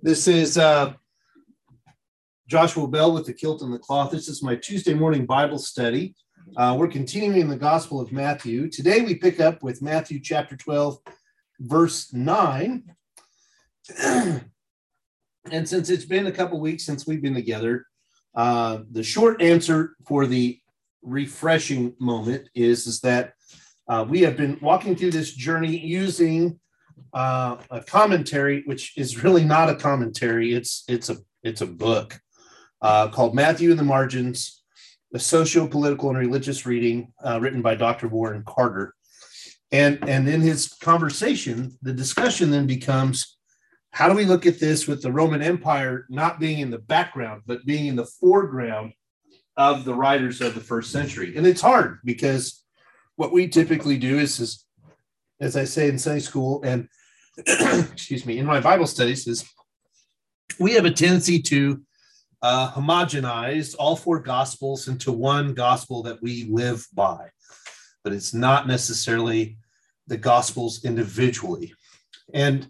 This is uh, Joshua Bell with the Kilt and the Cloth. This is my Tuesday morning Bible study. Uh, we're continuing the Gospel of Matthew. Today we pick up with Matthew chapter 12, verse 9. and since it's been a couple weeks since we've been together, uh, the short answer for the refreshing moment is, is that uh, we have been walking through this journey using uh, a commentary, which is really not a commentary. It's it's a it's a book uh, called Matthew in the Margins, a socio-political and religious reading uh, written by Dr. Warren Carter. And and in his conversation, the discussion then becomes how do we look at this with the Roman Empire not being in the background, but being in the foreground of the writers of the first century? And it's hard because what we typically do is, is as I say in Sunday school and excuse me, in my Bible studies, is we have a tendency to uh, homogenize all four gospels into one gospel that we live by, but it's not necessarily the gospels individually. And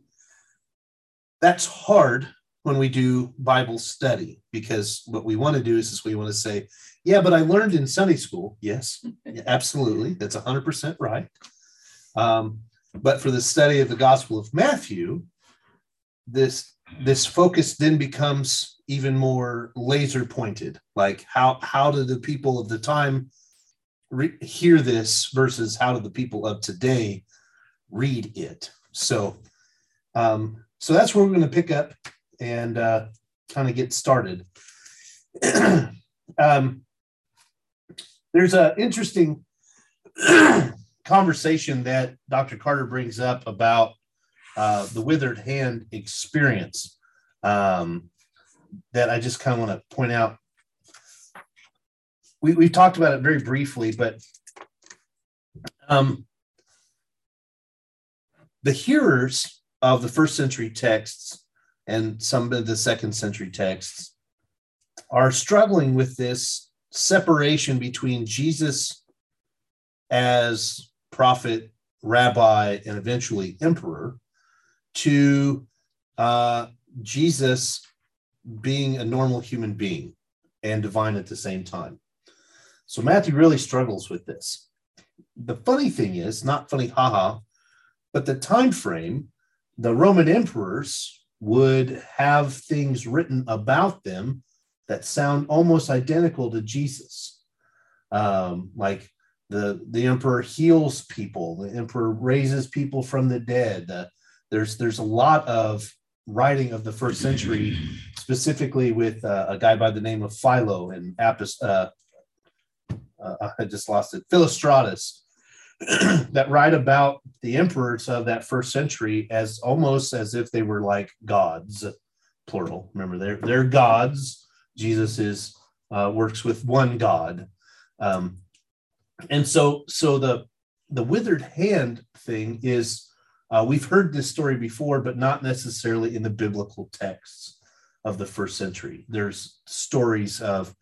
that's hard when we do Bible study because what we want to do is, is we want to say, yeah, but I learned in Sunday school. Yes, absolutely. That's 100% right. Um, but for the study of the Gospel of Matthew, this this focus then becomes even more laser pointed. Like how how do the people of the time re- hear this versus how do the people of today read it? So, um, so that's where we're going to pick up and uh, kind of get started. um, there's an interesting conversation that Dr. Carter brings up about uh, the withered hand experience um, that I just kind of want to point out. We, we've talked about it very briefly, but um, the hearers of the first century texts and some of the second century texts are struggling with this separation between Jesus as prophet, rabbi, and eventually emperor to uh, Jesus being a normal human being and divine at the same time. So Matthew really struggles with this. The funny thing is, not funny, haha, but the time frame, the Roman emperors would have things written about them that sound almost identical to Jesus. Um, like the the emperor heals people the emperor raises people from the dead uh, there's there's a lot of writing of the first century specifically with uh, a guy by the name of philo and apis uh, uh i just lost it philostratus that write about the emperors of that first century as almost as if they were like gods plural remember they're they're gods. Jesus is uh, works with one god. Um, and so so the the withered hand thing is uh, we've heard this story before but not necessarily in the biblical texts of the first century. There's stories of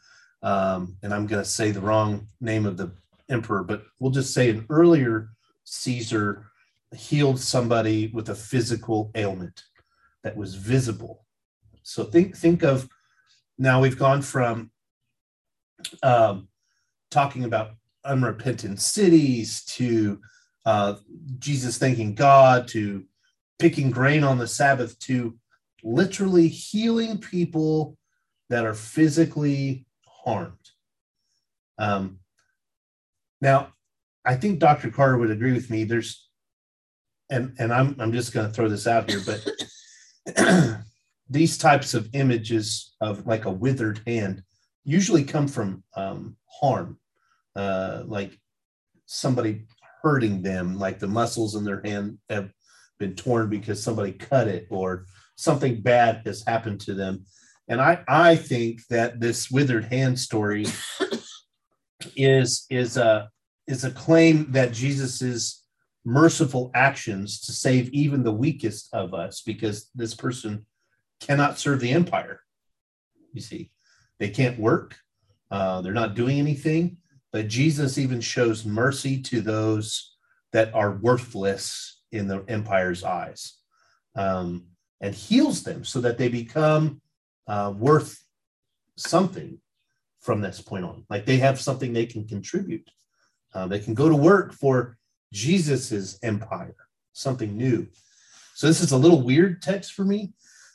um, and i'm going to say the wrong name of the emperor but we'll just say an earlier caesar healed somebody with a physical ailment that was visible. So think think of now we've gone from um, talking about unrepentant cities to uh, Jesus thanking God to picking grain on the Sabbath to literally healing people that are physically harmed. Um, now, I think Dr. Carter would agree with me. There's, and and I'm I'm just going to throw this out here, but these types of images of like a withered hand usually come from um, harm uh, like somebody hurting them, like the muscles in their hand have been torn because somebody cut it or something bad has happened to them. And I, I think that this withered hand story is is a is a claim that Jesus's merciful actions to save even the weakest of us, because this person cannot serve the empire. You see, they can't work, uh, they're not doing anything but Jesus even shows mercy to those that are worthless in the empire's eyes. um, and heals them so that they become uh, worth something from this point on. Like they have something they can contribute. Uh, they can go to work for Jesus's empire, something new. So this is a little weird text for me,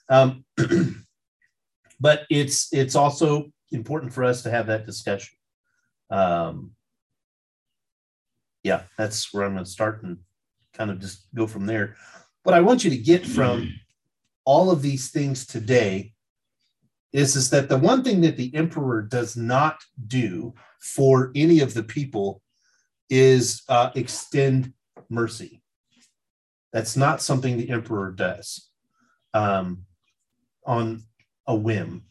um, but it's it's also important for us to have that discussion. Um, yeah, that's where I'm going to start and kind of just go from there. What I want you to get from all of these things today is, is that the one thing that the emperor does not do for any of the people is uh, extend mercy. That's not something the emperor does um, on a whim.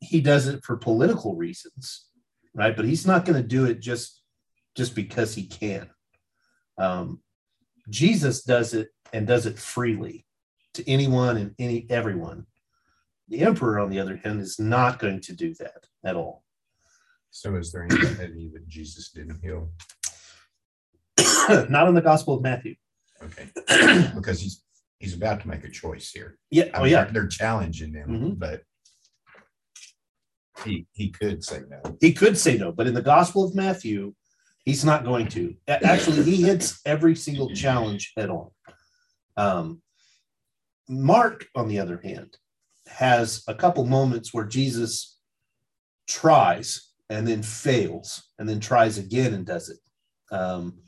He does it for political reasons, right? But he's not going to do it just just because he can. Um, Jesus does it and does it freely to anyone and any everyone. The emperor, on the other hand, is not going to do that at all. So, is there any that Jesus didn't heal? not in the Gospel of Matthew. Okay, because he's he's about to make a choice here. Yeah. I oh, mean, yeah. They're, they're challenging him, Mhm. but he he could say no. He could say no, but in the Gospel of Matthew, he's not going to. Actually, he hits every single challenge head on. Um, Mark, on the other hand, has a couple moments where Jesus tries and then fails and then tries again and does it. Um,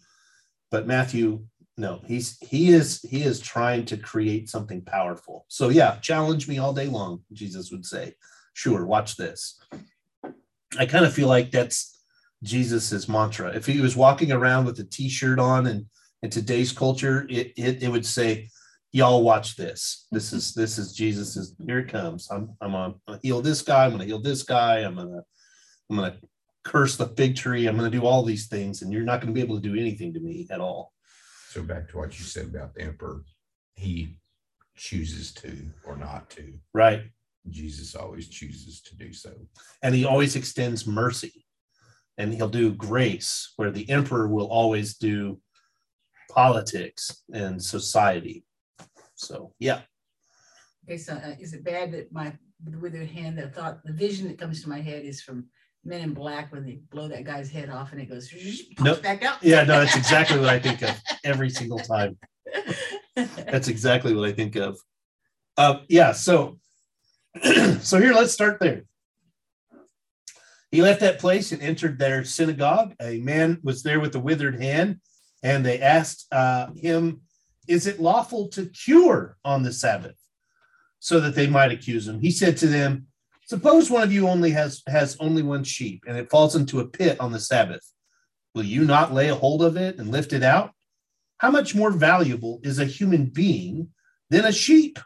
but Matthew, no, he's he is he is trying to create something powerful. So yeah, challenge me all day long, Jesus would say. Sure, watch this. I kind of feel like that's Jesus's mantra. If he was walking around with a t-shirt on and in today's culture, it, it it would say, Y'all watch this. This is this is Jesus's here it comes. I'm I'm gonna heal this guy, I'm gonna heal this guy, I'm gonna I'm gonna curse the fig tree, I'm gonna do all these things, and you're not gonna be able to do anything to me at all. So back to what you said about the emperor, he chooses to or not to. Right. Jesus always chooses to do so. and he always extends mercy and he'll do grace where the emperor will always do politics and society so yeah Okay, so uh, is it bad that my withered hand, the thought, the vision that comes to my head is from Men in Black when they blow that guy's head off and it goes Nope. back out? yeah no that's exactly what i think of every single time that's exactly what i think of uh, yeah so so here let's start there. He left that place and entered their synagogue. A man was there with a withered hand and they asked uh, him is it lawful to cure on the sabbath so that they might accuse him? He said to them suppose one of you only has has only one sheep and it falls into a pit on the sabbath. Will you not lay a hold of it and lift it out? How much more valuable is a human being than a sheep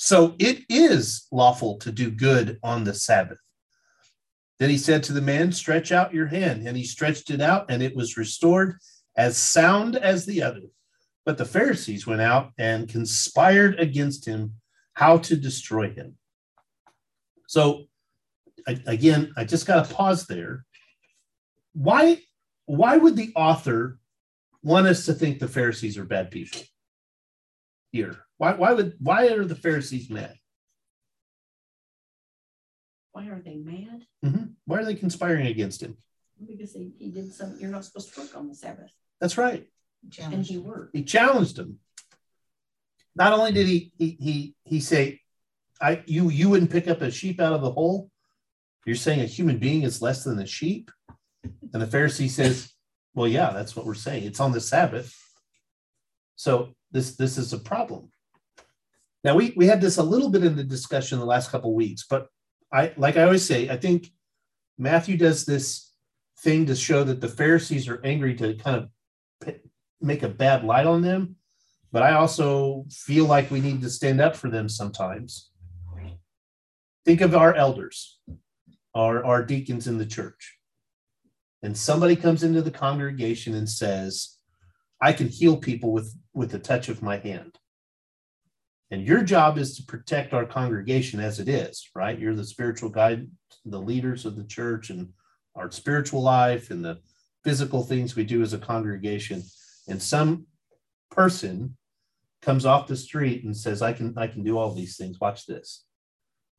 so it is lawful to do good on the sabbath. Then he said to the man stretch out your hand. And he stretched it out and it was restored as sound as the other. But the pharisees went out and conspired against him how to destroy him. So again i just got to pause there. Why why would the author want us to think the pharisees are bad people here why why would why are the pharisees mad? Why are they mad? Mhm. why are they conspiring against him? Because he, he did something, you're not supposed to work on the Sabbath. that's right. And he worked. he challenged him. Not only did he he he, he say i you you wouldn't pick up a sheep out of the hole? You're saying a human being is less than a sheep? And the pharisee says well yeah that's what we're saying. It's on the sabbath. So this this is a problem now we we had this a little bit in the discussion the last couple weeks but i like i always say i think matthew does this thing to show that the pharisees are angry to kind of make a bad light on them. But i also feel like we need to stand up for them sometimes. Think of our elders our, our deacons in the church. And somebody comes into the congregation and says i can heal people with with the touch of my hand and your job is to protect our congregation as it is right you're the spiritual guide the leaders of the church and our spiritual life and the physical things we do as a congregation and some person comes off the street and says, I can, I can do all these things. Watch this.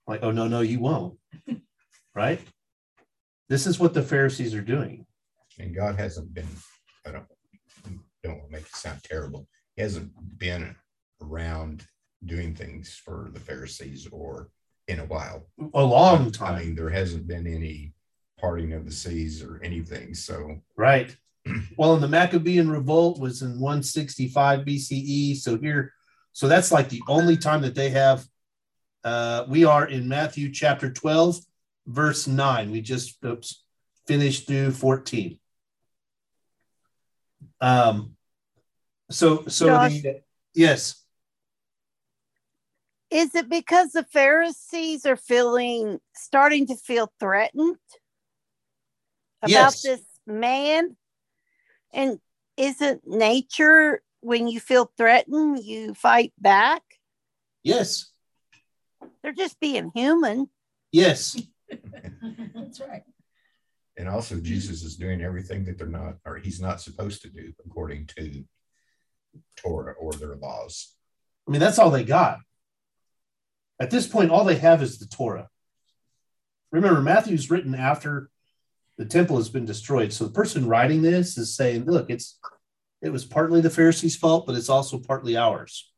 Like, oh, no, no, you won't. right? This is what the Pharisees are doing. And God hasn't been, I don't, don't want to make it sound terrible. He hasn't been around doing things for the Pharisees or in a while. A long I time. mean, there hasn't been any parting of the seas or anything. So Right. Well, and the Maccabean revolt was in 165 BCE. E. So here, so that's like the only time that they have. Uh, we are in Matthew chapter 12, verse 9. We just oops, finished through 14. Um, so, so Josh? the, yes, Is it because the Pharisees are feeling starting to feel threatened about Yes. this man? And isn't nature when you feel threatened, you fight back? yes, They're just being human. yes, That's right. And also, Jesus is doing everything that they're not, or he's not supposed to do according to Torah or their laws. I mean, that's all they got. At this point, all they have is the Torah. Remember, Matthew's written after the temple has been destroyed. So the person writing this is saying, look, it's it was partly the Pharisees' fault, but it's also partly ours.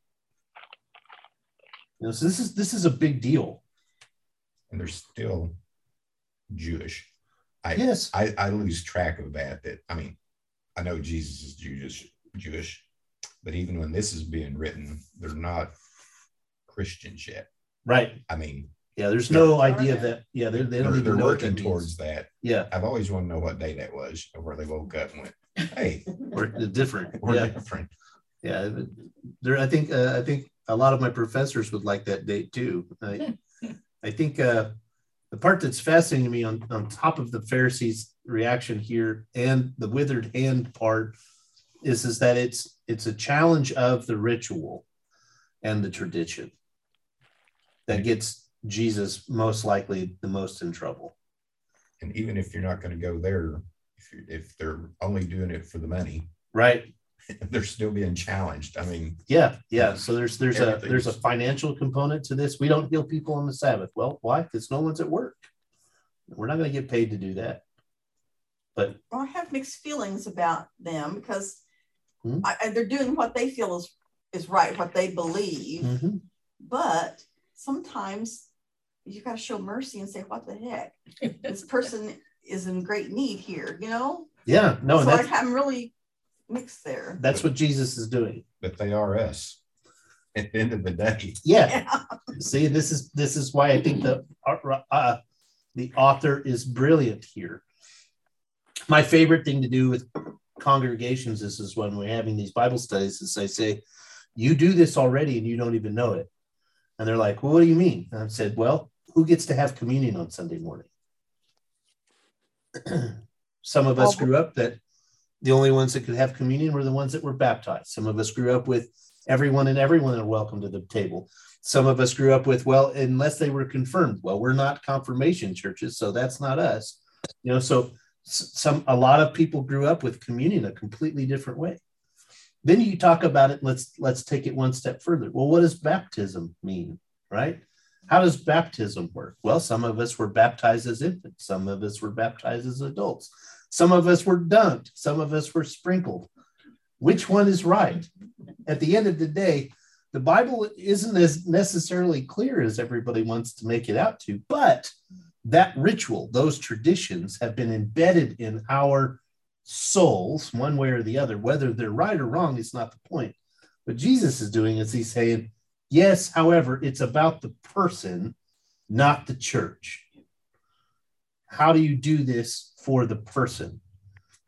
You know, so this is this is a big deal. And they're still Jewish. I, Yes. I, I lose track of that. That I mean, I know Jesus is Jewish, Jewish, but even when this is being written, they're not Christians yet. Right. I mean, Yeah, there's no Yeah. idea that, yeah, they, they they're, don't they're even know what that working means. towards that. Yeah, I've always wanted to know what day that was, or where they woke up and went, "Hey, or different. we're Yeah. different." yeah there i think uh, i think a lot of my professors would like that date too i, I think uh, the part that's fascinating to me on, on top of the pharisees reaction here and the withered hand part is is that it's it's a challenge of the ritual and the tradition that gets jesus most likely the most in trouble And even if you're not going to go there, if you if they're only doing it for the money, right they're still being challenged. I mean, Yeah, yeah. So there's there's a there's a financial component to this. We don't heal people on the Sabbath. Well, why? Because no one's at work. We're not going to get paid to do that. But I have mixed feelings about them because Hmm. I, I- they're doing what they feel is is right, what they believe. mhm, But sometimes you got to show mercy and say, "What the heck? This person is in great need here," you know. yeah, no, so that's I, I'm really mixed there. that's what Jesus is doing. but they are us. At the end of the day, Yeah. Yeah. See, this is this is why I think the uh, the author is brilliant here. My favorite thing to do with congregations is, is when we're having these Bible studies is I say, you do this already and you don't even know it. And they're like, well, what do you mean? And I've said, well, who gets to have communion on Sunday morning? Some of us grew up that the only ones that could have communion were the ones that were baptized. Some of us grew up with everyone and everyone are welcome to the table. Some of us grew up with, well, unless they were confirmed. Well, we're not confirmation churches, so that's not us. You know, so some a lot of people grew up with communion a completely different way. Then you talk about it. Let's let's take it one step further. Well, what does baptism mean, right? How does baptism work? Well, some of us were baptized as infants. Some of us were baptized as adults. Some of us were dunked. Some of us were sprinkled. Which one is right? At the end of the day, the Bible isn't as necessarily clear as everybody wants to make it out to, but that ritual, those traditions have been embedded in our souls, one way or the other. Whether they're right or wrong is not the point. What Jesus is doing is he's saying, yes, however, it's about the person, not the church. How do you do this for the person?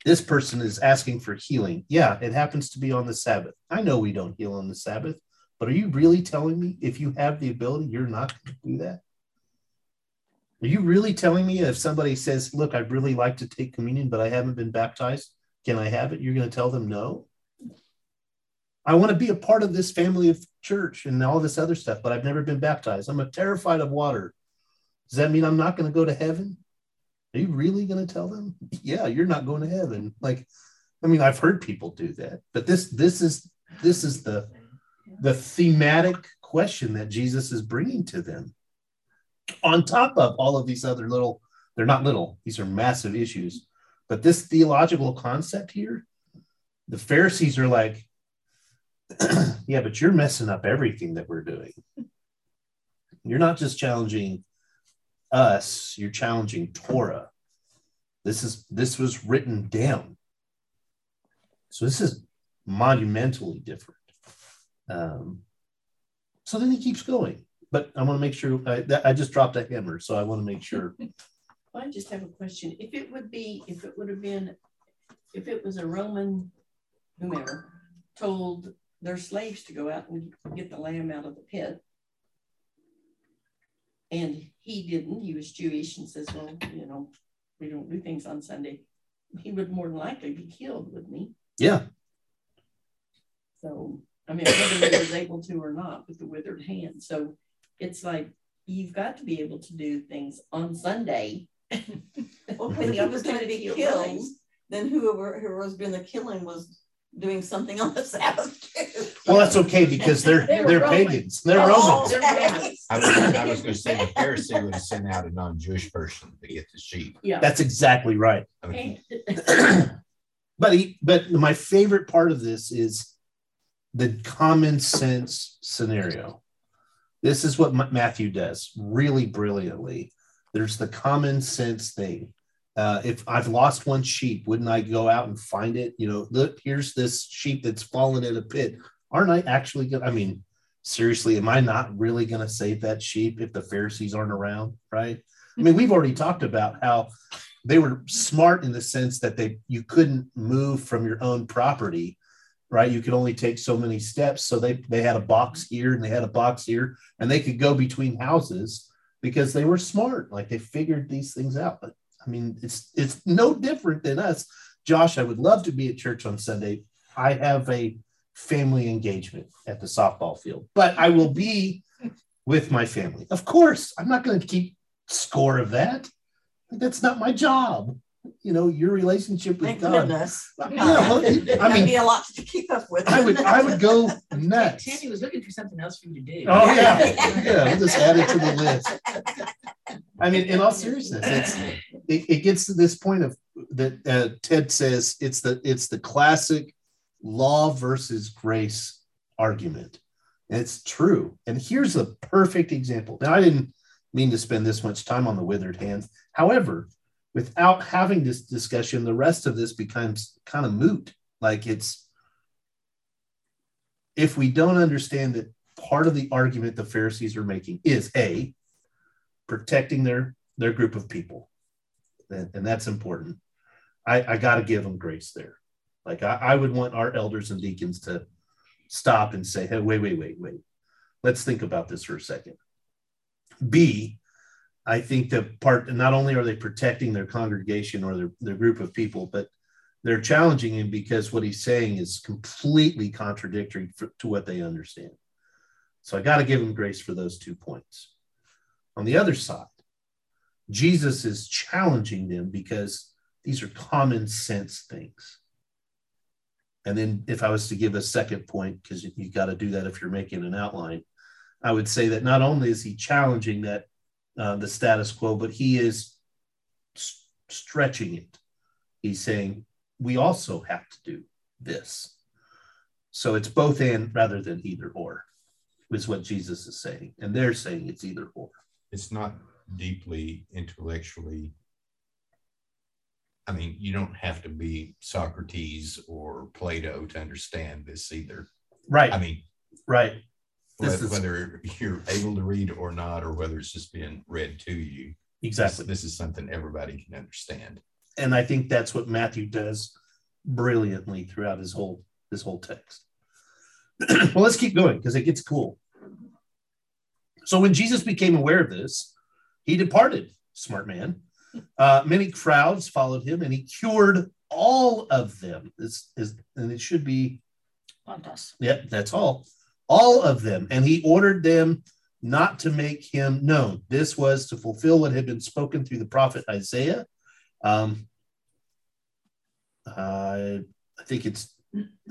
This person is asking for healing. Yeah, it happens to be on the Sabbath. I know we don't heal on the Sabbath, but are you really telling me if you have the ability, you're not going to do that? Are you really telling me if somebody says, Look, I'd really like to take communion, but I haven't been baptized, can I have it? You're going to tell them no? I want to be a part of this family of church and all this other stuff, but I've never been baptized. I'm terrified of water. Does that mean I'm not going to go to heaven? Are you really going to tell them? Yeah, you're not going to heaven. Like, I mean, I've heard people do that, but this this is this is the the thematic question that Jesus is bringing to them. On top of all of these other little, they're not little, these are massive issues. But this theological concept here, the Pharisees are like, yeah, but you're messing up everything that we're doing. You're not just challenging us, you're challenging Torah. This is this was written down. So this is monumentally different. Um, so then he keeps going, but I want to make sure I, that, I just dropped a hammer, so I want to make sure. I just have a question. If it would be, if it would have been, if it was a Roman whomever told their slaves to go out and get the lamb out of the pit, and he didn't, he was Jewish and says, well, you know, we don't do things on Sunday, he would more than likely be killed, wouldn't he? Yeah, So, I mean, whether he was able to or not with the withered hand. So it's like, you've got to be able to do things on Sunday. Well, With if the was going to opportunity be of killed, then whoever whoever was doing the killing was doing something on the Sabbath too. well, that's okay because they're They were they're Roman. pagans. They're Oh, Romans. okay. I was, I was gonna say the Pharisee would have sent out a non-Jewish person to get the sheep. Yeah. That's exactly right. I mean, but he, but my favorite part of this is the common sense scenario. This is what Ma- Matthew does really brilliantly. There's the common sense thing. Uh, if I've lost one sheep, wouldn't I go out and find it? You know, look, here's this sheep that's fallen in a pit. Aren't I actually going to? I mean, seriously, am I not really going to save that sheep if the Pharisees aren't around? Right. I mean, we've already talked about how they were smart in the sense that they you couldn't move from your own property right? You could only take so many steps. So they they had a box mm-hmm. here and they had a box here and they could go between houses because they were smart. Like they figured these things out. But i mean it's it's no different than us. Josh i would love to be at church on sunday. I have a family engagement at the softball field but i will be with my family. Of course i'm not going to keep score of that. That's not my job. You know, your relationship with Thank God. goodness. Yeah, well, I That'd mean, be a lot to keep up with. I would I would go nuts. Tammy was looking for something else for you to do. Oh yeah, yeah. We'll just add it to the list. I mean, in all seriousness, it's it, it gets to this point of that uh, Ted says it's the it's the classic law versus grace argument. And it's true. And here's a perfect example. Now, I didn't mean to spend this much time on the withered hand. However, without having this discussion, the rest of this becomes kind of moot. Like it's if we don't understand that part of the argument the Pharisees are making is a protecting their their group of people, and, and that's important. I, I got to give them grace there. Like I, I would want our elders and deacons to stop and say, "Hey, wait, wait, wait, wait. Let's think about this for a second. B, I think the part not only are they protecting their congregation or their, their group of people, but they're challenging him because what he's saying is completely contradictory for, to what they understand. So I got to give him grace for those two points. On the other side, Jesus is challenging them because these are common sense things. And then, if I was to give a second point, because you've got to do that if you're making an outline, I would say that not only is he challenging that uh, the status quo, but he is s- stretching it. He's saying we also have to do this. So it's both and rather than either or, is what Jesus is saying, and they're saying it's either or. it's not deeply intellectually. I mean, you don't have to be Socrates or Plato to understand this either. Right, I mean, right. This whe- is- whether you're able to read or not, or whether it's just being read to you, Exactly. This is something everybody can understand. and I think that's what Matthew does brilliantly throughout his whole his whole text. well, let's keep going because it gets cool. So when Jesus became aware of this, he departed, smart man. Uh, many crowds followed him, and he cured all of them. This is, and it should be Pontus. Yep, that's all. All of them. And he ordered them not to make him known. This was to fulfill what had been spoken through the prophet Isaiah. Um, uh, I think it's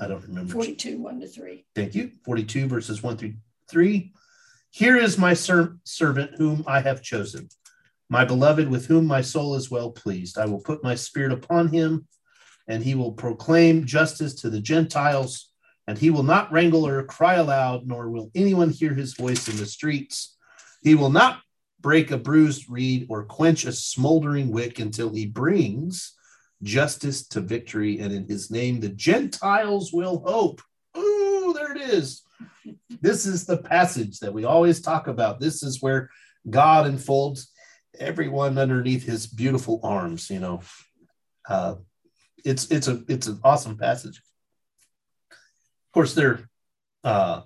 I don't remember. 42, 1 to 3. Thank you. 42 verses 1 through 3. Here is my ser- servant whom I have chosen, my beloved with whom my soul is well pleased. I will put my spirit upon him, and he will proclaim justice to the Gentiles, and he will not wrangle or cry aloud, nor will anyone hear his voice in the streets. He will not break a bruised reed or quench a smoldering wick until he brings justice to victory, and in his name the Gentiles will hope. Ooh, there it is. This is the passage that we always talk about. This is where God enfolds everyone underneath his beautiful arms, you know. Uh, it's it's a it's an awesome passage. Of course, they're uh,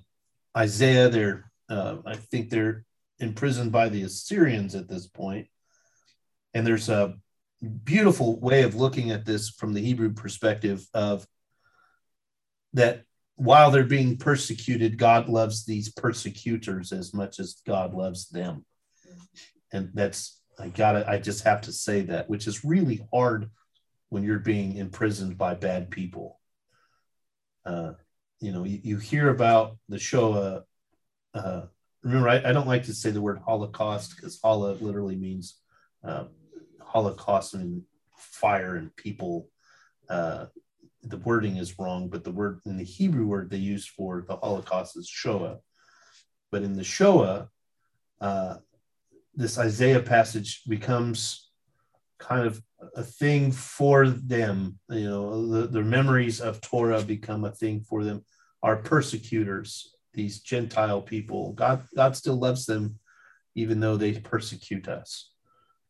Isaiah. They're uh, I think they're imprisoned by the Assyrians at this point, and there's a beautiful way of looking at this from the Hebrew perspective of that while they're being persecuted, God loves these persecutors as much as God loves them. And that's, I gotta, I just have to say that, which is really hard when you're being imprisoned by bad people. Uh, you know, you, you hear about the Shoah. Uh, remember, I, I, don't like to say the word Holocaust because Hala literally means uh, Holocaust and fire and people. Uh, the wording is wrong, but the word in the Hebrew word they use for the Holocaust is Shoah. But in the Shoah, uh, this Isaiah passage becomes kind of a thing for them. You know, the, the memories of Torah become a thing for them. Our persecutors, these Gentile people, God, God still loves them, even though they persecute us.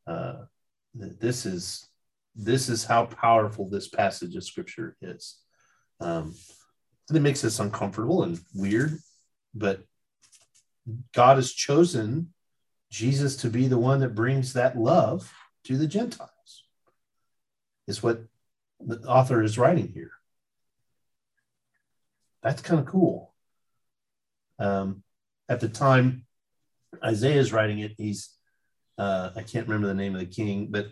Uh, this is this is how powerful this passage of scripture is. Um, it makes us uncomfortable and weird, but God has chosen Jesus to be the one that brings that love to the Gentiles, is what the author is writing here. That's kind of cool. Um, at the time Isaiah is writing it, he's uh, I can't remember the name of the king, but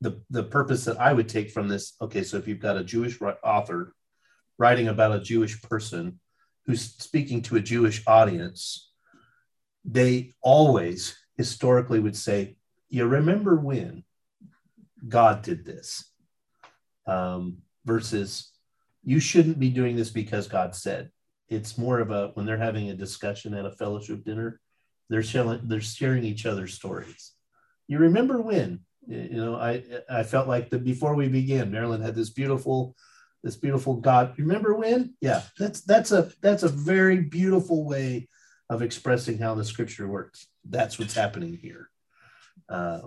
the the purpose that I would take from this. Okay, so if you've got a Jewish author writing about a Jewish person who's speaking to a Jewish audience, they always historically would say, "You remember when God did this?" Um, versus, "You shouldn't be doing this because God said." It's more of a when they're having a discussion at a fellowship dinner they're sharing they're sharing each other's stories. You remember when? You know, I I felt like that before we began, Marilyn had this beautiful this beautiful God. Remember when? Yeah, that's that's a that's a very beautiful way of expressing how the scripture works. That's what's happening here. Uh,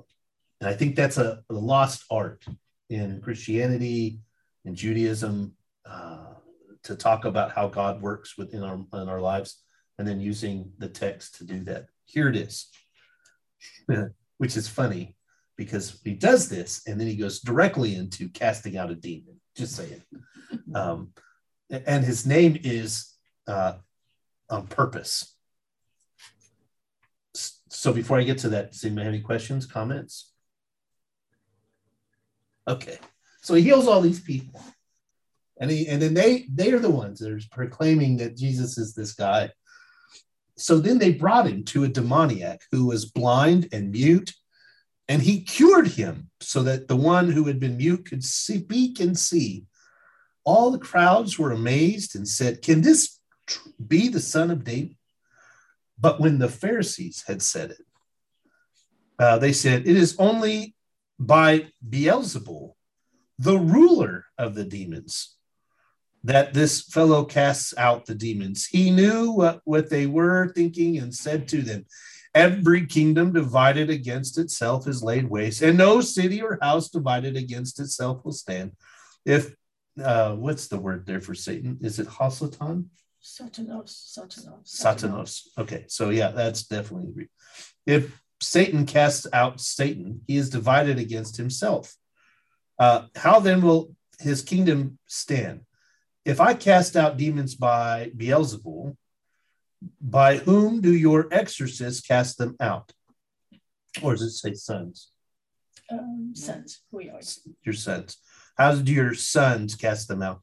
and I think that's a, a, lost art in Christianity and Judaism uh, to talk about how God works within our in our lives, and then using the text to do that. Here it is, which is funny because he does this and then he goes directly into casting out a demon. Just saying. Um, and his name is uh, on purpose. So before I get to that, does anybody have any questions, comments? Okay. So he heals all these people. And he and then they they are the ones that are proclaiming that Jesus is this guy so then they brought him to a demoniac who was blind and mute, and he cured him so that the one who had been mute could speak and see. All the crowds were amazed and said, Can this be the son of David? But when the Pharisees had said it, uh, they said, It is only by Beelzebul, the ruler of the demons, that this fellow casts out the demons. He knew what, what they were thinking and said to them, Every kingdom divided against itself is laid waste, and no city or house divided against itself will stand. If, uh, what's the word there for Satan? Is it Hasatan? Satanos, Satanos. Satanos. Okay, so yeah, that's definitely. If Satan casts out Satan, he is divided against himself. Uh, how then will his kingdom stand? if I cast out demons by Beelzebul, by whom do your exorcists cast them out? Or does it say sons? Um, sons, we are. Your sons. How do your sons cast them out?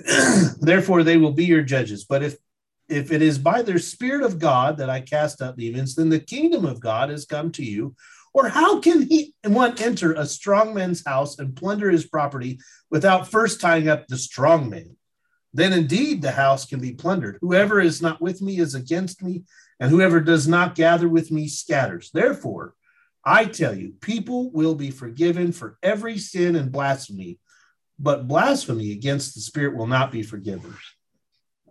Therefore, they will be your judges. But if if it is by the Spirit of God that I cast out demons, then the kingdom of God has come to you. Or how can he one enter a strong man's house and plunder his property without first tying up the strong man? Then indeed the house can be plundered. Whoever is not with me is against me, and whoever does not gather with me scatters. Therefore, I tell you, people will be forgiven for every sin and blasphemy, but blasphemy against the Spirit will not be forgiven.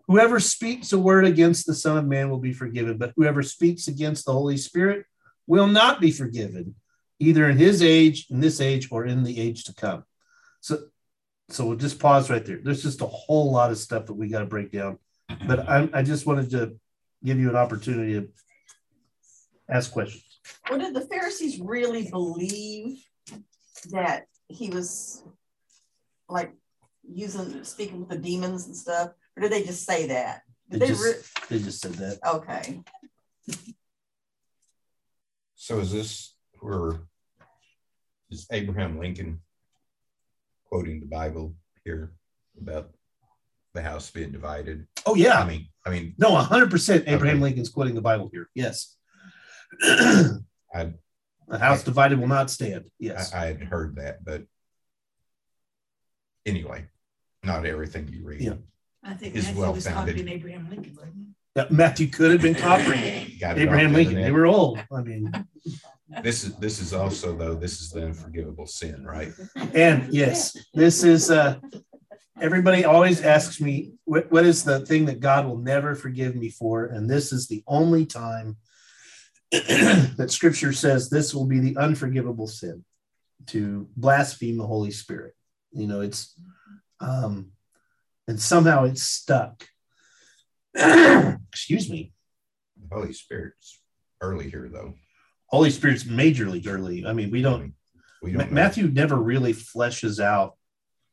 Whoever speaks a word against the Son of Man will be forgiven, but whoever speaks against the Holy Spirit will not be forgiven, either in his age, in this age, or in the age to come. So, so we'll just pause right there. There's just a whole lot of stuff that we got to break down, but I, I just wanted to give you an opportunity to ask questions. Well, did the Pharisees really believe that he was like using speaking with the demons and stuff, or did they just say that? Did They they? just, re- they just said that. okay. So is this where is Abraham Lincoln quoting the Bible here about the house being divided? Oh yeah, I mean, I mean, no, hundred percent. Abraham Okay. Lincoln's quoting the Bible here. Yes. I- a house divided will not stand. Yes. I, I had heard that, but anyway, not everything you read. Yeah. I think Is Matthew well was founded. copying Abraham Lincoln, wasn't he? Yeah, Matthew could have been copying it Abraham off the Lincoln. They were old. I mean, This is this is also though this is the unforgivable sin, right? and yes, this is uh everybody always asks me what, what is the thing that God will never forgive me for? And this is the only time that scripture says this will be the unforgivable sin to blaspheme the Holy Spirit. You know, it's um and somehow it's stuck. Excuse me. Holy Spirit's early here though. Holy Spirit's majorly early. I mean, we don't We don't know. Matthew never really fleshes out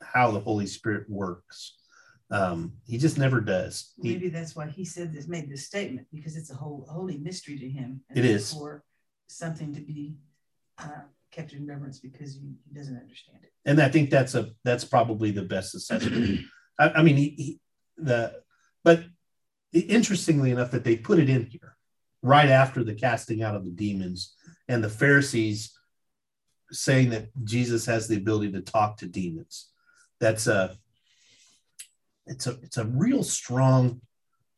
how the Holy Spirit works. Um, he just never does. He- Maybe that's why he said this, made this statement, because it's a whole holy mystery to him. and It is. for Something to be uh, kept in reverence because he, he doesn't understand it. and I think that's a that's probably the best assessment. I, I mean, he, he, the but interestingly enough, that they put it in here right after the casting out of the demons and the Pharisees saying that Jesus has the ability to talk to demons. That's a it's a it's a real strong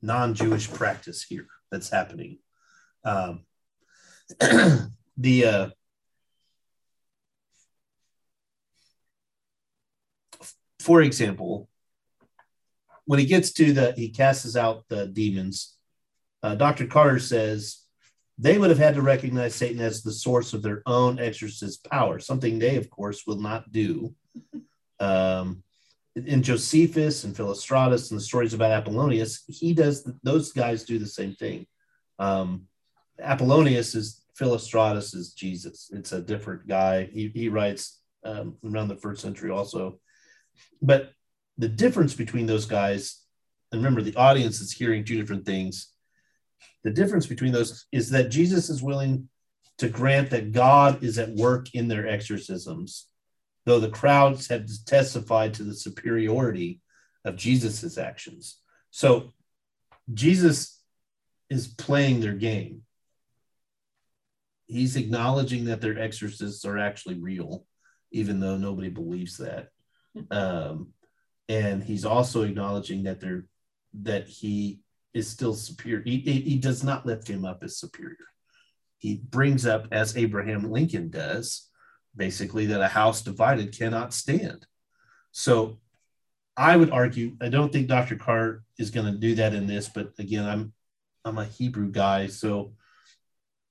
non-Jewish practice here that's happening. Um, the uh, for example, when he gets to the, he casts out the demons. Uh, Dr. Carter says they would have had to recognize Satan as the source of their own exorcist power, something they, of course, will not do. Um, in Josephus and Philostratus and the stories about Apollonius, he does, those guys do the same thing. Um, Apollonius is Philostratus is Jesus. It's a different guy. He, he writes um, around the first century also. But the difference between those guys, and remember the audience is hearing two different things. The difference between those is that Jesus is willing to grant that God is at work in their exorcisms, though the crowds have testified to the superiority of Jesus's actions. So Jesus is playing their game. He's acknowledging that their exorcists are actually real, even though nobody believes that. Um, and he's also acknowledging that they're that he is still superior. He, he, does not lift him up as superior. He brings up, as Abraham Lincoln does, basically that a house divided cannot stand. So I would argue, I don't think Dr. Carr is going to do that in this, but again, I'm I'm a Hebrew guy, so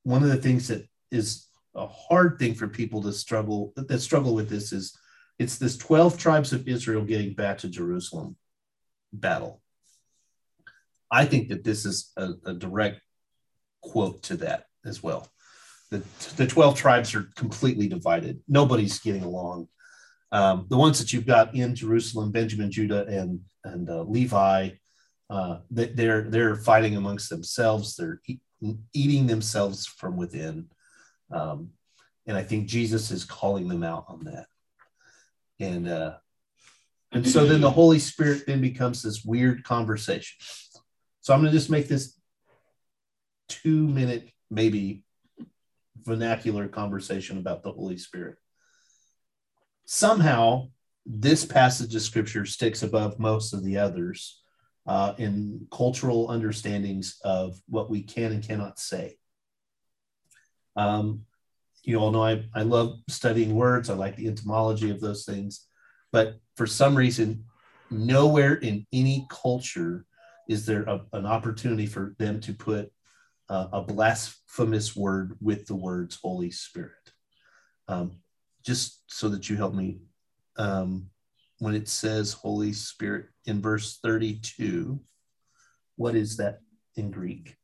one of the things that is a hard thing for people to struggle that struggle with this is it's this 12 tribes of Israel getting back to Jerusalem battle. I think that this is a, a direct quote to that as well. The, the 12 tribes are completely divided. Nobody's getting along. Um, the ones that you've got in Jerusalem, Benjamin, Judah, and and uh, Levi, uh, they- they're they're fighting amongst themselves. They're eat, eating themselves from within, um, and I think Jesus is calling them out on that. And uh, and so then the Holy Spirit then becomes this weird conversation. So I'm going to just make this two minute, maybe vernacular conversation about the Holy Spirit. Somehow, this passage of scripture sticks above most of the others uh, in cultural understandings of what we can and cannot say. Um, you all know I, I love studying words, I like the etymology of those things, but for some reason, nowhere in any culture is there a, an opportunity for them to put uh, a blasphemous word with the words Holy Spirit. Um, just so that you help me, um, when it says Holy Spirit in verse 32, what is that in Greek?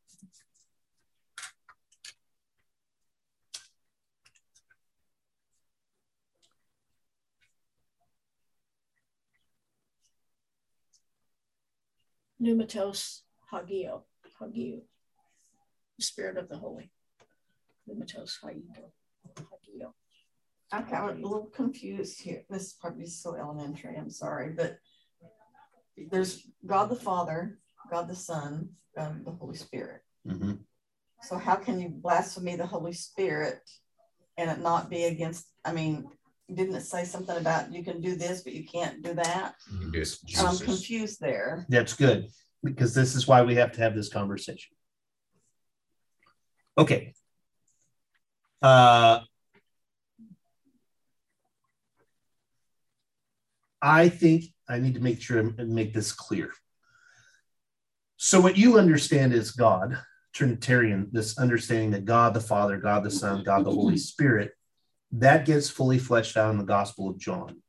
Pneumatos hagio, hagio, the spirit of the holy. Pneumatos hagio, hagio. Okay, I'm a little confused here. This is probably so elementary. I'm sorry, but there's God the Father, God the Son, um, the Holy Spirit. Mhm. So how can you blaspheme the Holy Spirit and it not be against? I mean, didn't it say something about you can do this, but you can't do that? You can just I'm confused there. That's good because this is why we have to have this conversation. Okay. Uh, I think I need to make sure and make this clear. So, what you understand is God, Trinitarian, this understanding that God the Father, God the Son, God the Holy Spirit, that gets fully fleshed out in the Gospel of John.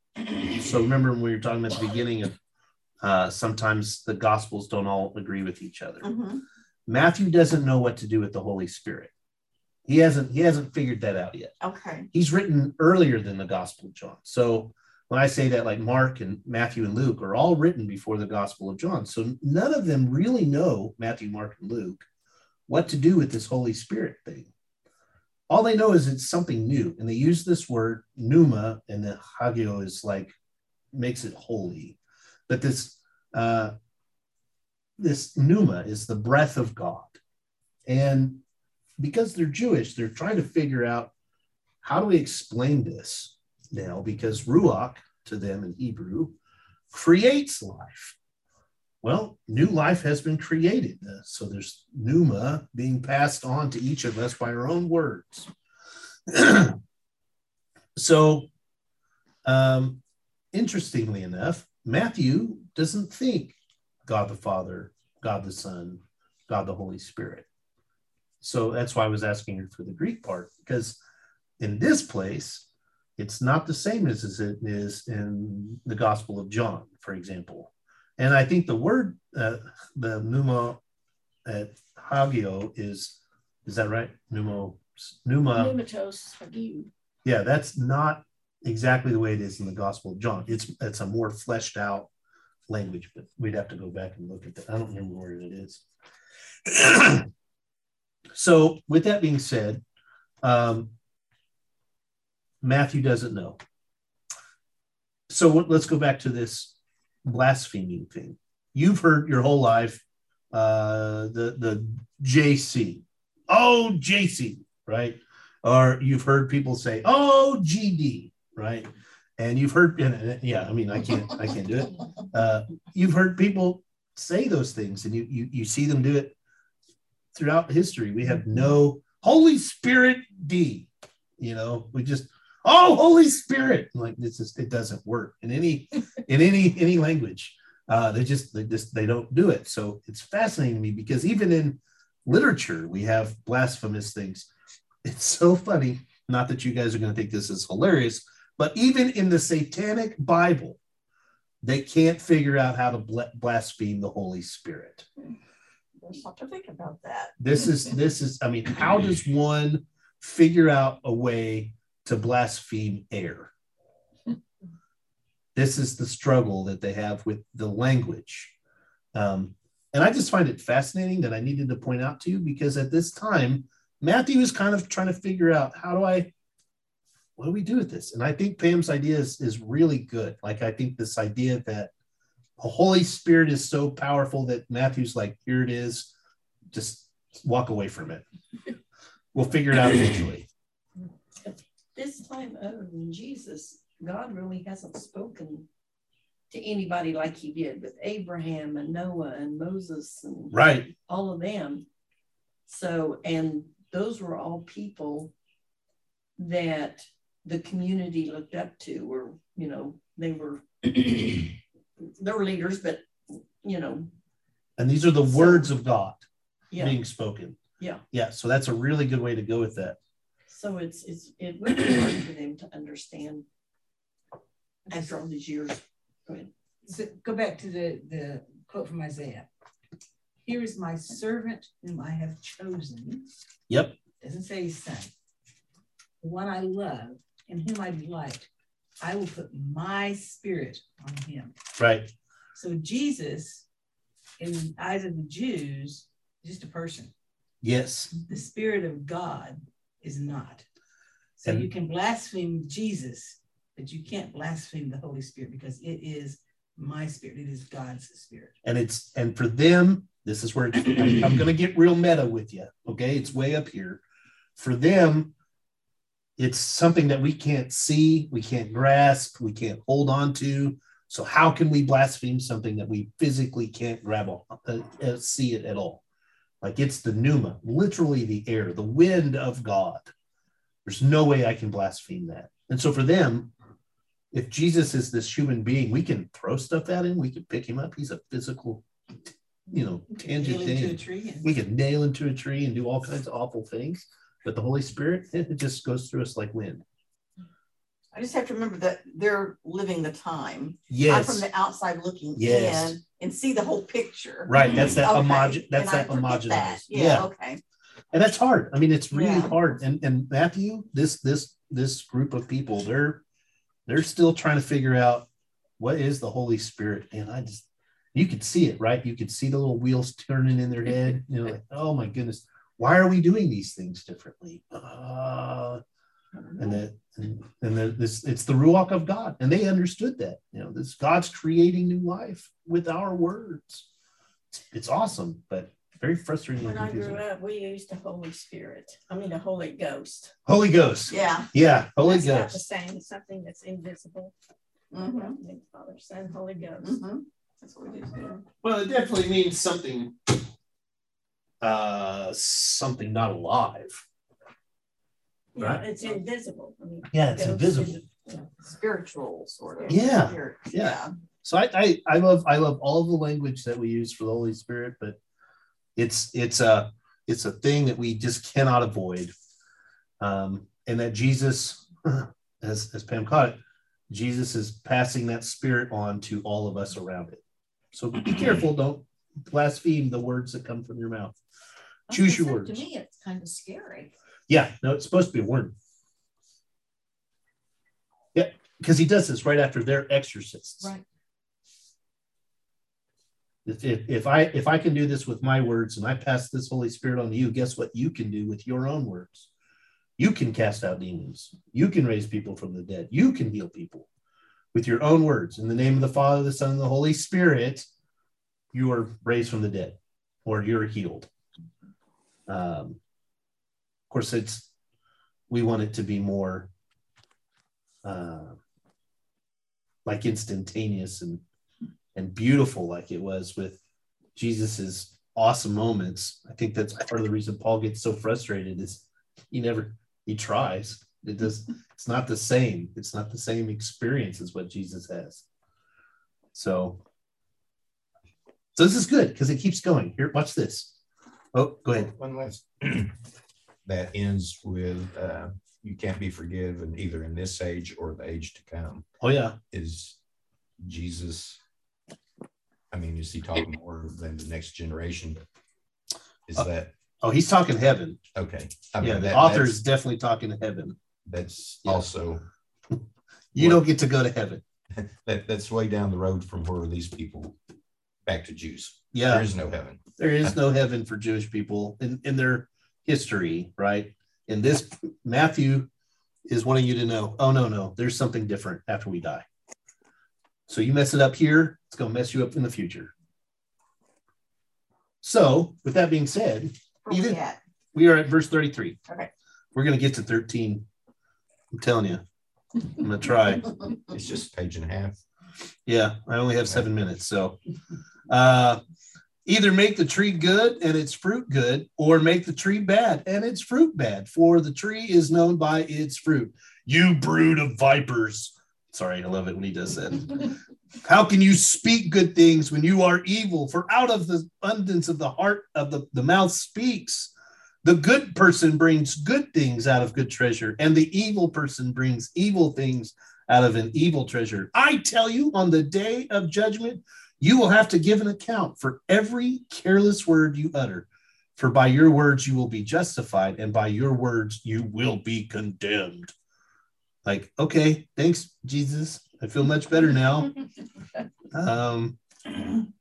So, remember when we were talking at the beginning of uh, sometimes the Gospels don't all agree with each other. Mhm. Matthew doesn't know what to do with the Holy Spirit. He hasn't he hasn't figured that out yet. Okay. He's written earlier than the Gospel of John. So when I say that, like Mark and Matthew and Luke are all written before the Gospel of John. So none of them really know, Matthew, Mark, and Luke, what to do with this Holy Spirit thing. All they know is it's something new. And they use this word pneuma, and the hagio is like makes it holy. But this uh, this pneuma is the breath of God. And because they're Jewish, they're trying to figure out how do we explain this now? Because ruach to them in Hebrew creates life. Well, new life has been created. Uh, so there's pneuma being passed on to each of us by our own words. so, um, interestingly enough, Matthew doesn't think God the Father, God the Son, God the Holy Spirit. So that's why I was asking her for the Greek part, because in this place, it's not the same as it is in the Gospel of John, for example. And I think the word, uh, the pneuma at hagio is, is that right? Pneumo, pneuma. Pneumatos hagio. Yeah, that's not exactly the way it is in the Gospel of John. It's it's a more fleshed out language, but we'd have to go back and look at that. I don't remember where it is. so, with that being said, um, Matthew doesn't know. So let's go back to this blaspheming thing. You've heard your whole life uh, the the JC, oh JC, right? Or you've heard people say, oh GD, right? And you've heard, and, yeah, I mean, I can't, I can't do it. Uh, you've heard people say those things, and you you you see them do it throughout history. We have no Holy Spirit D, you know, we just oh Holy Spirit, like this is it doesn't work in any in any any language. Uh, they just they just they don't do it. So it's fascinating to me because even in literature we have blasphemous things. It's so funny. Not that you guys are going to think this is hilarious, but even in the Satanic Bible, they can't figure out how to bla- blaspheme the Holy Spirit. There's something to think about that. This is this is. I mean, how does one figure out a way to blaspheme air? This is the struggle that they have with the language. Um, and I just find it fascinating that I needed to point out to you because at this time, Matthew is kind of trying to figure out how do I what do we do with this? And I think Pam's idea is, is really good. Like, I think this idea that the Holy Spirit is so powerful that Matthew's like, here it is, just walk away from it. We'll figure it out eventually. This time, other than Jesus, God really hasn't spoken to anybody like he did with Abraham and Noah and Moses and Right. all of them. So, and those were all people that the community looked up to, or, you know, they were, they were leaders, but, you know, And these are the So- words of God yeah. being spoken. Yeah. Yeah. So that's a really good way to go with that. So it's, it's, it would be hard for them to understand after all these years. Go ahead. So go back to the, the quote from Isaiah. Here is my servant whom I have chosen. Yep. Doesn't say his son. The one I love and whom I delight. I will put my spirit on him. Right. So Jesus, in the eyes of the Jews, is just a person. Yes. The spirit of God is not. So And- you can blaspheme Jesus, but you can't blaspheme the Holy Spirit because it is my spirit. It is God's spirit. And it's, and for them, this is where it's, I'm, I'm going to get real meta with you. Okay. It's way up here. For them, it's something that we can't see, we can't grasp, we can't hold on to. So how can we blaspheme something that we physically can't grab on, uh, uh, see it at all? Like it's the pneuma, literally the air, the wind of God. There's no way I can blaspheme that. And so for them, if Jesus is this human being, we can throw stuff at him, we can pick him up. He's a physical, you know, tangent thing. and- We can nail into a tree and do all kinds of awful things. But the Holy Spirit, it just goes through us like wind. I just have to remember that they're living the time. Yes. I'm from the outside looking Yes. in and see the whole picture. Right. That's that Okay, homogen that's and that forget that. Yeah, Yeah. okay. And that's hard. I mean, it's really Yeah. hard. And and Matthew, this this this group of people, they're they're still trying to figure out what is the Holy Spirit. And I just you could see it, right? You could see the little wheels turning in their head. You know, like, oh my goodness, why are we doing these things differently? Uh, and that and, and that this it's the ruach of God, and they understood that. You know, this God's creating new life with our words. It's, it's awesome, but very frustrating. When I grew up, we used the Holy Spirit. I mean, the Holy Ghost. Holy Ghost. Yeah. Yeah, Holy That's not the Ghost. same. It's something that's invisible. Mhm, Father, Son, Holy Ghost. mhm. That's what we do too. Well, it definitely means something. Uh, something not alive. Yeah, Right. it's invisible. I mean, Yeah, it's invisible. is- Spiritual sort of. Yeah, Spirit, yeah. So I, I I love I love all the language that we use for the Holy Spirit, but it's it's a it's a thing that we just cannot avoid. Um, and that Jesus, as as Pam caught it, Jesus is passing that spirit on to all of us around it. So be careful, don't blaspheme the words that come from your mouth. I Choose your say, words. To me, it's kind of scary. Yeah, no, it's supposed to be a word. Yeah, because he does this right after their exorcists. Right. If, if, if I if I can do this with my words and I pass this Holy Spirit on to you, guess what you can do with your own words? You can cast out demons. You can raise people from the dead. You can heal people with your own words. In the name of the Father, the Son, and the Holy Spirit, you are raised from the dead or you're healed. Um, course, it's we want it to be more uh, like instantaneous and and beautiful, like it was with Jesus's awesome moments. I think that's part of the reason Paul gets so frustrated is he never he tries. It does. It's not the same. It's not the same experience as what Jesus has. So, so this is good because it keeps going. Here, watch this. Oh, go ahead. One last that ends with uh, you can't be forgiven either in this age or the age to come. Oh yeah, Is Jesus? I mean, is he talking more than the next generation? Is Uh, that Oh, he's talking heaven. okay? I mean, yeah, the that- author is definitely talking to heaven. That's Yeah. also You What? don't get to go to heaven. that that's way down the road from where these people back to Jews. Yeah, There is no heaven. there is no heaven for Jewish people in, in their history, right? In this Matthew is wanting you to know, oh no, no, there's something different after we die. So you mess it up here, it's gonna mess you up in the future. So, with that being said, Where we Even- at? we are at verse 33. Okay. We're gonna get to 13. I'm telling you. I'm gonna try. It's just a page and a half. Yeah, I only have seven minutes. So uh either make the tree good and its fruit good, or make the tree bad and its fruit bad, for the tree is known by its fruit. You brood of vipers. Sorry, I love it when he does that. How can you speak good things when you are evil? For out of the abundance of the heart of the, the mouth speaks. The good person brings good things out of good treasure, and the evil person brings evil things out of an evil treasure. I tell you, on the day of judgment, you will have to give an account for every careless word you utter. For by your words you will be justified, and by your words you will be condemned. Like, okay, thanks, Jesus. I feel much better now. Um,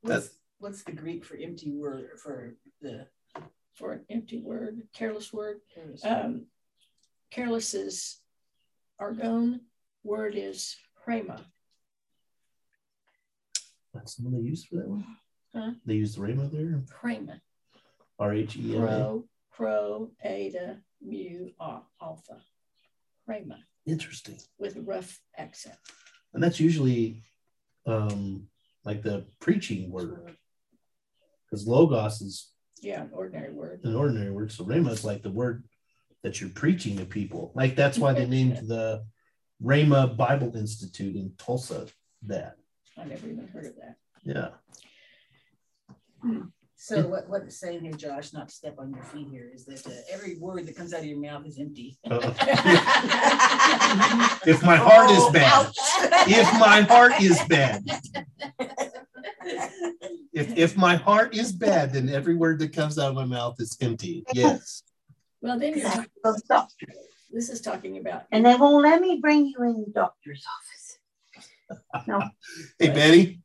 What's, what's the Greek for empty word for the for an empty word, careless word. careless? Um, careless is argon. Word is rhema. That's the one they used for that one. Huh? They used the Rhema there. Rhema. R H E M A. Rho, eta, mu, alpha. Rhema Interesting. with a rough accent. And that's usually um like the preaching word. Because logos is Yeah, an ordinary word. an ordinary word. So Rhema is like the word that you're preaching to people. Like that's why they named the Rhema Bible Institute in Tulsa that. I never even heard of that. Yeah. So what, what it's saying here, Josh, not to step on your feet here, is that uh, every word that comes out of your mouth is empty. If my heart is bad, if my heart is bad, if if my heart is bad, then every word that comes out of my mouth is empty. Yes. Well, then you're, Exactly. Go the doctor. this is talking about And they won't let me bring you in the doctor's office. No. Hey Betty,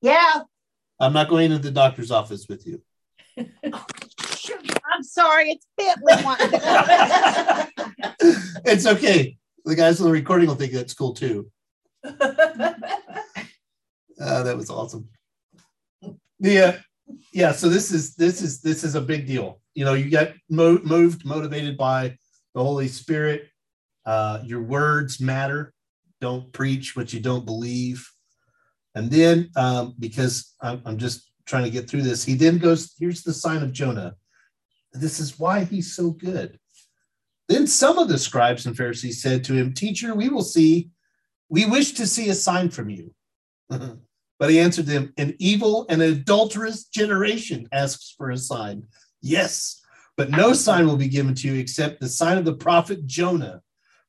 Yeah. I'm not going to the doctor's office with you. I'm sorry. It's one. it's okay. The guys on the recording will think that's cool too. Uh, that was awesome. Yeah, yeah. So this is this is this is a big deal. You know, you get mo- moved, motivated by the Holy Spirit. Uh, your words matter. Don't preach what you don't believe. And then, um, because I'm, I'm just trying to get through this, he then goes. Here's the sign of Jonah. This is why he's so good. Then some of the scribes and Pharisees said to him, Teacher, we will see, we wish to see a sign from you. but he answered them, An evil and adulterous generation asks for a sign. Yes, but no sign will be given to you except the sign of the prophet Jonah.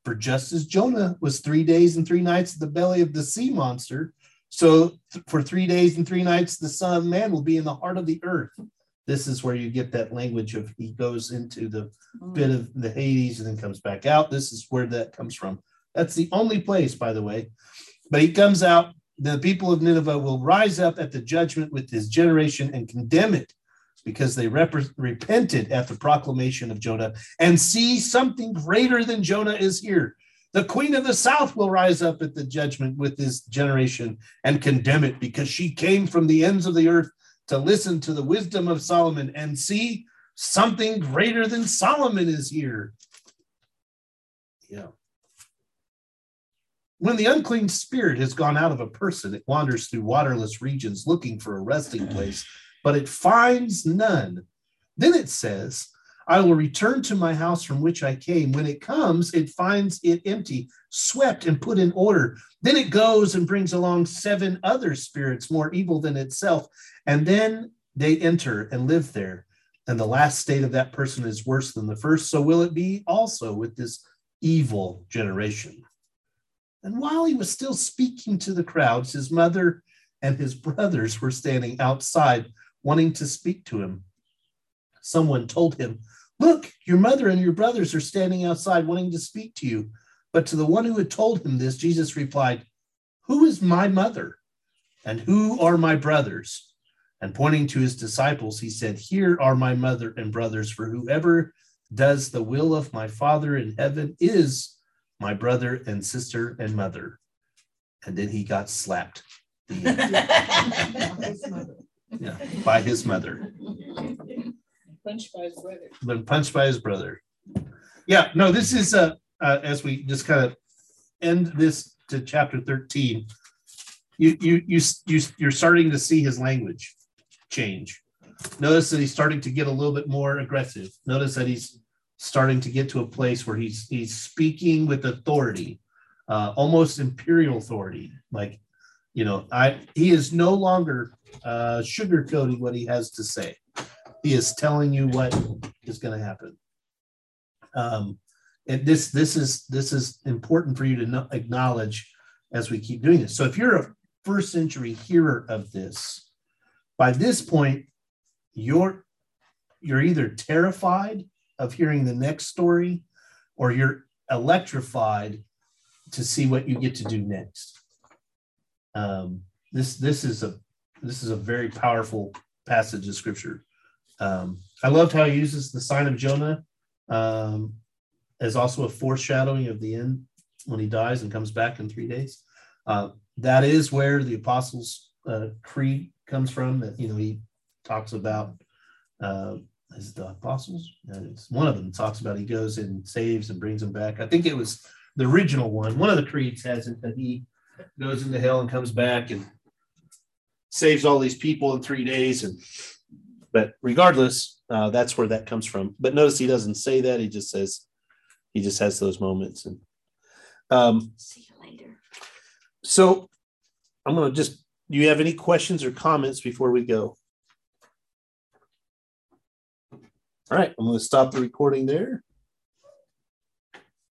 For just as Jonah was three days and three nights in the belly of the sea monster, so th- for three days and three nights the Son of Man will be in the heart of the earth. This is where you get that language of he goes into the mm. bit of the Hades and then comes back out. This is where that comes from. That's the only place, by the way. But he comes out. The people of Nineveh will rise up at the judgment with his generation and condemn it because they rep- repented at the proclamation of Jonah and see something greater than Jonah is here. The queen of the south will rise up at the judgment with this generation and condemn it because she came from the ends of the earth to listen to the wisdom of Solomon and see something greater than Solomon is here. Yeah. When the unclean spirit has gone out of a person, it wanders through waterless regions looking for a resting place, but it finds none. Then it says, I will return to my house from which I came. When it comes, it finds it empty, swept, and put in order. Then it goes and brings along seven other spirits more evil than itself, and then they enter and live there. And the last state of that person is worse than the first. So will it be also with this evil generation. And while he was still speaking to the crowds, his mother and his brothers were standing outside wanting to speak to him. Someone told him, Look, your mother and your brothers are standing outside wanting to speak to you. But to the one who had told him this, Jesus replied, Who is my mother? And who are my brothers? And pointing to his disciples, he said, Here are my mother and brothers, for whoever does the will of my Father in heaven is my brother and sister and mother. And then he got slapped yeah, by his mother. Punched by his brother. Been punched by his brother. Yeah, no, this is uh, uh as we just kind of end this to chapter 13. You you you you you're starting to see his language change. Notice that he's starting to get a little bit more aggressive. Notice that he's starting to get to a place where he's he's speaking with authority, uh, almost imperial authority. Like, you know, I he is no longer uh, sugarcoating what he has to say. He is telling you what is going to happen. Um, and this this is this is important for you to know, acknowledge as we keep doing this. So if you're a first century hearer of this, by this point, you're you're either terrified of hearing the next story or you're electrified to see what you get to do next. Um, this this is a this is a very powerful passage of scripture. Um, I loved how he uses the sign of Jonah um, as also a foreshadowing of the end when he dies and comes back in three days. Uh, that is where the Apostles' uh, Creed comes from. That you know he talks about uh, is the Apostles. It's one of them talks about he goes and saves and brings them back. I think it was the original one. One of the creeds has it that he goes into hell and comes back and saves all these people in three days. And but regardless, uh, that's where that comes from. But notice he doesn't say that. He just says he just has those moments. And um, See you later. so I'm gonna just. Do you have any questions or comments before we go? All right, I'm going to stop the recording there.